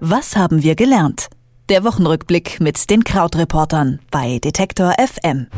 Was haben wir gelernt? Der Wochenrückblick mit den Krautreportern bei Detektor FM.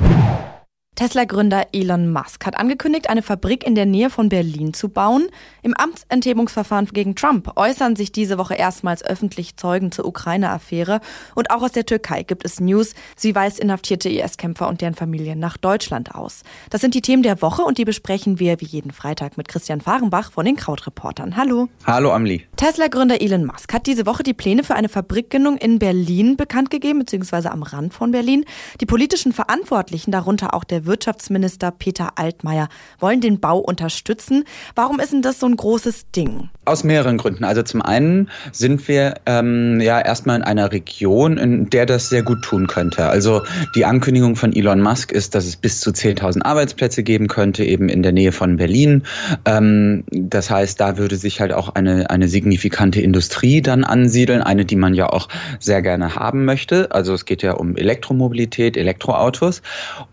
Tesla-Gründer Elon Musk hat angekündigt, eine Fabrik in der Nähe von Berlin zu bauen. Im Amtsenthebungsverfahren gegen Trump äußern sich diese Woche erstmals öffentlich Zeugen zur Ukraine-Affäre. Und auch aus der Türkei gibt es News. Sie weist inhaftierte IS-Kämpfer und deren Familien nach Deutschland aus. Das sind die Themen der Woche und die besprechen wir wie jeden Freitag mit Christian Fahrenbach von den Krautreportern. Hallo. Hallo, Amli. Tesla-Gründer Elon Musk hat diese Woche die Pläne für eine Fabrikgründung in Berlin bekannt gegeben, beziehungsweise am Rand von Berlin. Die politischen Verantwortlichen, darunter auch der Wirtschaftsminister Peter Altmaier wollen den Bau unterstützen. Warum ist denn das so ein großes Ding? Aus mehreren Gründen. Also zum einen sind wir ähm, ja erstmal in einer Region, in der das sehr gut tun könnte. Also die Ankündigung von Elon Musk ist, dass es bis zu 10.000 Arbeitsplätze geben könnte, eben in der Nähe von Berlin. Ähm, das heißt, da würde sich halt auch eine, eine signifikante Industrie dann ansiedeln, eine, die man ja auch sehr gerne haben möchte. Also es geht ja um Elektromobilität, Elektroautos.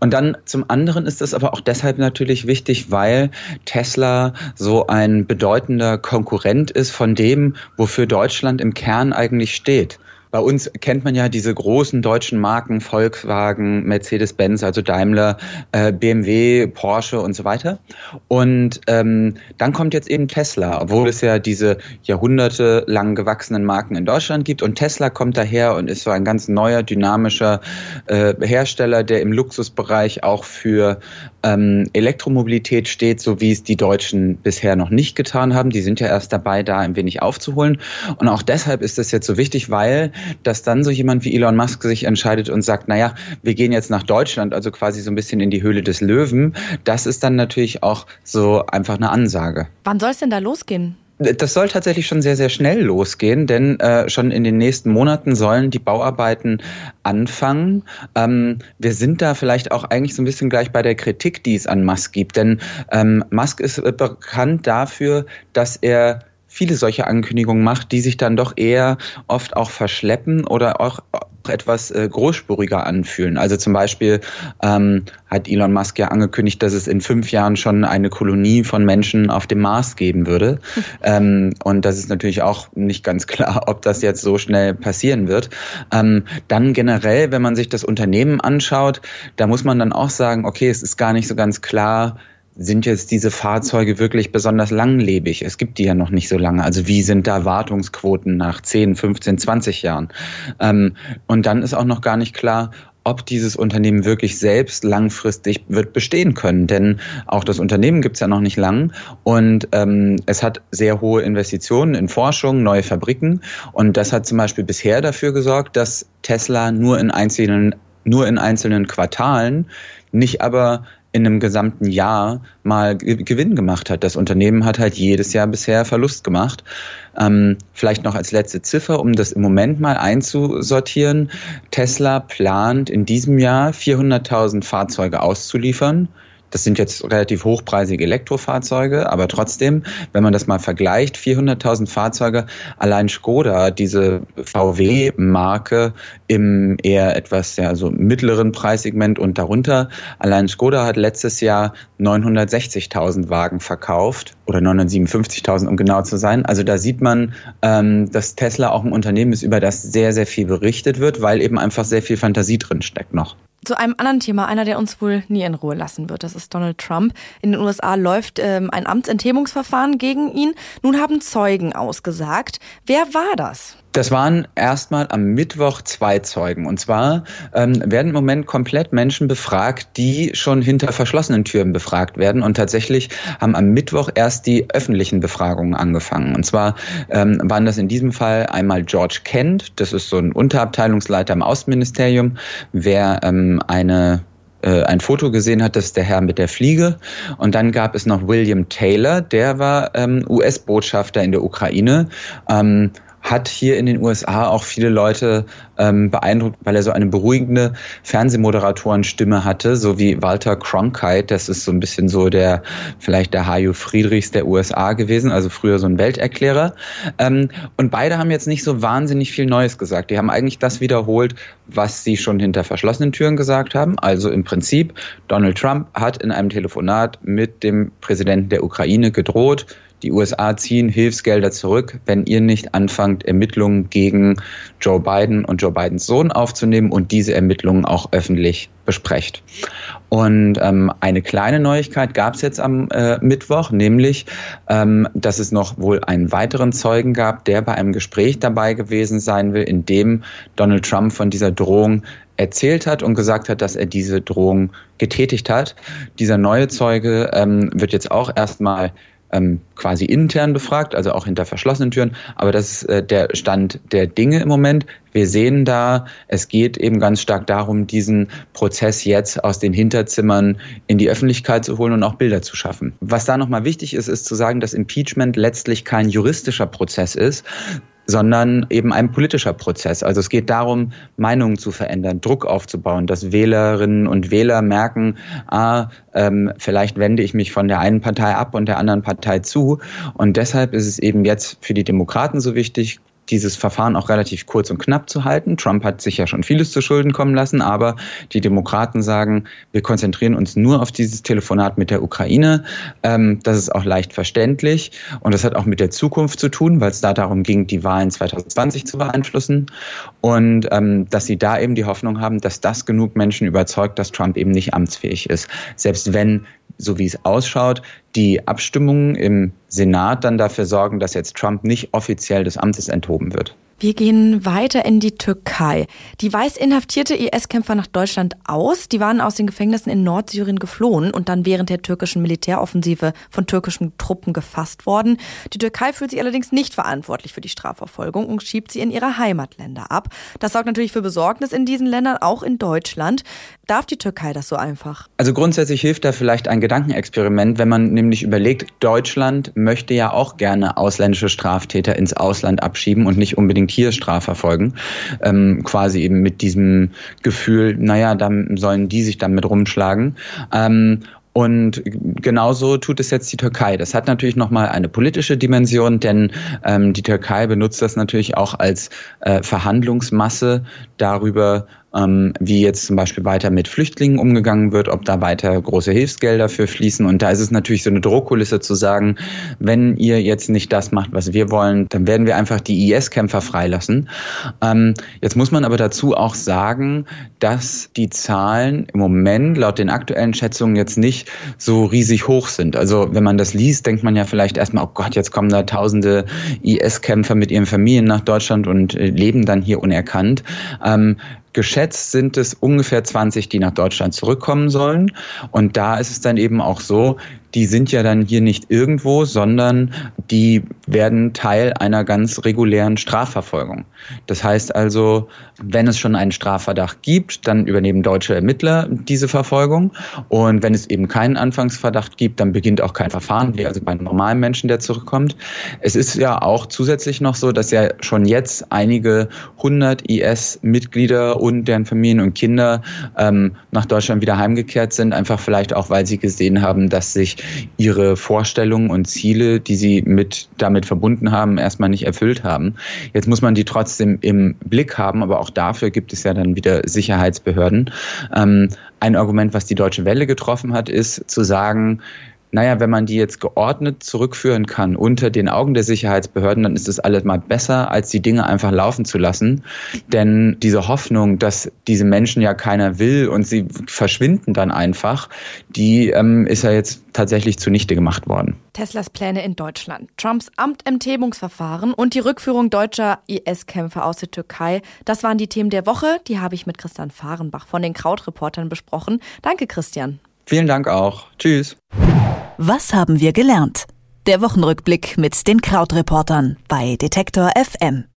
Und dann zum anderen ist es aber auch deshalb natürlich wichtig, weil Tesla so ein bedeutender Konkurrent ist von dem, wofür Deutschland im Kern eigentlich steht. Bei uns kennt man ja diese großen deutschen Marken Volkswagen, Mercedes-Benz, also Daimler, äh, BMW, Porsche und so weiter. Und ähm, dann kommt jetzt eben Tesla, obwohl es ja diese jahrhundertelang gewachsenen Marken in Deutschland gibt. Und Tesla kommt daher und ist so ein ganz neuer, dynamischer äh, Hersteller, der im Luxusbereich auch für ähm, Elektromobilität steht, so wie es die Deutschen bisher noch nicht getan haben. Die sind ja erst dabei, da ein wenig aufzuholen. Und auch deshalb ist es jetzt so wichtig, weil dass dann so jemand wie Elon Musk sich entscheidet und sagt, naja, wir gehen jetzt nach Deutschland, also quasi so ein bisschen in die Höhle des Löwen. Das ist dann natürlich auch so einfach eine Ansage. Wann soll es denn da losgehen? Das soll tatsächlich schon sehr, sehr schnell losgehen, denn äh, schon in den nächsten Monaten sollen die Bauarbeiten anfangen. Ähm, wir sind da vielleicht auch eigentlich so ein bisschen gleich bei der Kritik, die es an Musk gibt, denn ähm, Musk ist bekannt dafür, dass er viele solche Ankündigungen macht, die sich dann doch eher oft auch verschleppen oder auch etwas äh, großspuriger anfühlen. Also zum Beispiel ähm, hat Elon Musk ja angekündigt, dass es in fünf Jahren schon eine Kolonie von Menschen auf dem Mars geben würde. ähm, und das ist natürlich auch nicht ganz klar, ob das jetzt so schnell passieren wird. Ähm, dann generell, wenn man sich das Unternehmen anschaut, da muss man dann auch sagen, okay, es ist gar nicht so ganz klar, sind jetzt diese Fahrzeuge wirklich besonders langlebig? Es gibt die ja noch nicht so lange. Also wie sind da Wartungsquoten nach 10, 15, 20 Jahren? Ähm, und dann ist auch noch gar nicht klar, ob dieses Unternehmen wirklich selbst langfristig wird bestehen können. Denn auch das Unternehmen gibt es ja noch nicht lang und ähm, es hat sehr hohe Investitionen in Forschung, neue Fabriken und das hat zum Beispiel bisher dafür gesorgt, dass Tesla nur in einzelnen nur in einzelnen Quartalen, nicht aber in einem gesamten Jahr mal Gewinn gemacht hat. Das Unternehmen hat halt jedes Jahr bisher Verlust gemacht. Ähm, vielleicht noch als letzte Ziffer, um das im Moment mal einzusortieren. Tesla plant in diesem Jahr 400.000 Fahrzeuge auszuliefern. Das sind jetzt relativ hochpreisige Elektrofahrzeuge, aber trotzdem, wenn man das mal vergleicht, 400.000 Fahrzeuge, allein Skoda, diese VW-Marke im eher etwas ja, so mittleren Preissegment und darunter, allein Skoda hat letztes Jahr 960.000 Wagen verkauft oder 957.000, um genau zu sein. Also da sieht man, ähm, dass Tesla auch ein Unternehmen ist, über das sehr, sehr viel berichtet wird, weil eben einfach sehr viel Fantasie drin steckt noch. Zu einem anderen Thema, einer, der uns wohl nie in Ruhe lassen wird, das ist Donald Trump. In den USA läuft ähm, ein Amtsenthebungsverfahren gegen ihn. Nun haben Zeugen ausgesagt. Wer war das? Das waren erstmal am Mittwoch zwei Zeugen. Und zwar ähm, werden im Moment komplett Menschen befragt, die schon hinter verschlossenen Türen befragt werden. Und tatsächlich haben am Mittwoch erst die öffentlichen Befragungen angefangen. Und zwar ähm, waren das in diesem Fall einmal George Kent, das ist so ein Unterabteilungsleiter im Außenministerium, wer ähm, eine äh, ein Foto gesehen hat, das ist der Herr mit der Fliege. Und dann gab es noch William Taylor, der war ähm, US-Botschafter in der Ukraine. Ähm, hat hier in den USA auch viele Leute ähm, beeindruckt, weil er so eine beruhigende Fernsehmoderatorenstimme hatte, so wie Walter Cronkite. Das ist so ein bisschen so der, vielleicht der Hajo Friedrichs der USA gewesen, also früher so ein Welterklärer. Ähm, und beide haben jetzt nicht so wahnsinnig viel Neues gesagt. Die haben eigentlich das wiederholt, was sie schon hinter verschlossenen Türen gesagt haben. Also im Prinzip, Donald Trump hat in einem Telefonat mit dem Präsidenten der Ukraine gedroht, die USA ziehen Hilfsgelder zurück, wenn ihr nicht anfangt, Ermittlungen gegen Joe Biden und Joe Bidens Sohn aufzunehmen und diese Ermittlungen auch öffentlich besprecht. Und ähm, eine kleine Neuigkeit gab es jetzt am äh, Mittwoch, nämlich, ähm, dass es noch wohl einen weiteren Zeugen gab, der bei einem Gespräch dabei gewesen sein will, in dem Donald Trump von dieser Drohung erzählt hat und gesagt hat, dass er diese Drohung getätigt hat. Dieser neue Zeuge ähm, wird jetzt auch erstmal ähm, quasi intern befragt, also auch hinter verschlossenen Türen. Aber das ist äh, der Stand der Dinge im Moment. Wir sehen da, es geht eben ganz stark darum, diesen Prozess jetzt aus den Hinterzimmern in die Öffentlichkeit zu holen und auch Bilder zu schaffen. Was da nochmal wichtig ist, ist zu sagen, dass Impeachment letztlich kein juristischer Prozess ist, sondern eben ein politischer Prozess. Also es geht darum, Meinungen zu verändern, Druck aufzubauen, dass Wählerinnen und Wähler merken, ah, ähm, vielleicht wende ich mich von der einen Partei ab und der anderen Partei zu. Und deshalb ist es eben jetzt für die Demokraten so wichtig, dieses Verfahren auch relativ kurz und knapp zu halten. Trump hat sich ja schon vieles zu Schulden kommen lassen, aber die Demokraten sagen, wir konzentrieren uns nur auf dieses Telefonat mit der Ukraine. Ähm, das ist auch leicht verständlich und das hat auch mit der Zukunft zu tun, weil es da darum ging, die Wahlen 2020 zu beeinflussen und ähm, dass sie da eben die Hoffnung haben, dass das genug Menschen überzeugt, dass Trump eben nicht amtsfähig ist. Selbst wenn so wie es ausschaut, die Abstimmungen im Senat dann dafür sorgen, dass jetzt Trump nicht offiziell des Amtes enthoben wird. Wir gehen weiter in die Türkei. Die weiß inhaftierte IS-Kämpfer nach Deutschland aus. Die waren aus den Gefängnissen in Nordsyrien geflohen und dann während der türkischen Militäroffensive von türkischen Truppen gefasst worden. Die Türkei fühlt sich allerdings nicht verantwortlich für die Strafverfolgung und schiebt sie in ihre Heimatländer ab. Das sorgt natürlich für Besorgnis in diesen Ländern, auch in Deutschland. Darf die Türkei das so einfach? Also grundsätzlich hilft da vielleicht ein Gedankenexperiment, wenn man nämlich überlegt, Deutschland möchte ja auch gerne ausländische Straftäter ins Ausland abschieben und nicht unbedingt hier strafverfolgen. Ähm, quasi eben mit diesem Gefühl, naja, dann sollen die sich damit rumschlagen. Ähm, und genauso tut es jetzt die Türkei. Das hat natürlich nochmal eine politische Dimension, denn ähm, die Türkei benutzt das natürlich auch als äh, Verhandlungsmasse darüber, ähm, wie jetzt zum Beispiel weiter mit Flüchtlingen umgegangen wird, ob da weiter große Hilfsgelder für fließen. Und da ist es natürlich so eine Drohkulisse zu sagen, wenn ihr jetzt nicht das macht, was wir wollen, dann werden wir einfach die IS-Kämpfer freilassen. Ähm, jetzt muss man aber dazu auch sagen, dass die Zahlen im Moment laut den aktuellen Schätzungen jetzt nicht so riesig hoch sind. Also wenn man das liest, denkt man ja vielleicht erstmal, oh Gott, jetzt kommen da tausende IS-Kämpfer mit ihren Familien nach Deutschland und äh, leben dann hier unerkannt. Ähm, Geschätzt sind es ungefähr 20, die nach Deutschland zurückkommen sollen. Und da ist es dann eben auch so, die sind ja dann hier nicht irgendwo, sondern die werden Teil einer ganz regulären Strafverfolgung. Das heißt also, wenn es schon einen Strafverdacht gibt, dann übernehmen deutsche Ermittler diese Verfolgung. Und wenn es eben keinen Anfangsverdacht gibt, dann beginnt auch kein Verfahren, wie also bei einem normalen Menschen, der zurückkommt. Es ist ja auch zusätzlich noch so, dass ja schon jetzt einige hundert IS-Mitglieder und deren Familien und Kinder ähm, nach Deutschland wieder heimgekehrt sind, einfach vielleicht auch, weil sie gesehen haben, dass sich ihre Vorstellungen und Ziele, die sie mit damit verbunden haben, erstmal nicht erfüllt haben. Jetzt muss man die trotzdem im Blick haben, aber auch dafür gibt es ja dann wieder Sicherheitsbehörden. Ähm, ein Argument, was die Deutsche Welle getroffen hat, ist zu sagen, naja, wenn man die jetzt geordnet zurückführen kann unter den Augen der Sicherheitsbehörden, dann ist das alles mal besser, als die Dinge einfach laufen zu lassen. Denn diese Hoffnung, dass diese Menschen ja keiner will und sie verschwinden dann einfach, die ähm, ist ja jetzt tatsächlich zunichte gemacht worden. Teslas Pläne in Deutschland, Trumps Amtenthebungsverfahren und die Rückführung deutscher IS-Kämpfer aus der Türkei, das waren die Themen der Woche. Die habe ich mit Christian Fahrenbach von den Krautreportern besprochen. Danke, Christian. Vielen Dank auch. Tschüss. Was haben wir gelernt? Der Wochenrückblick mit den Krautreportern bei Detektor FM.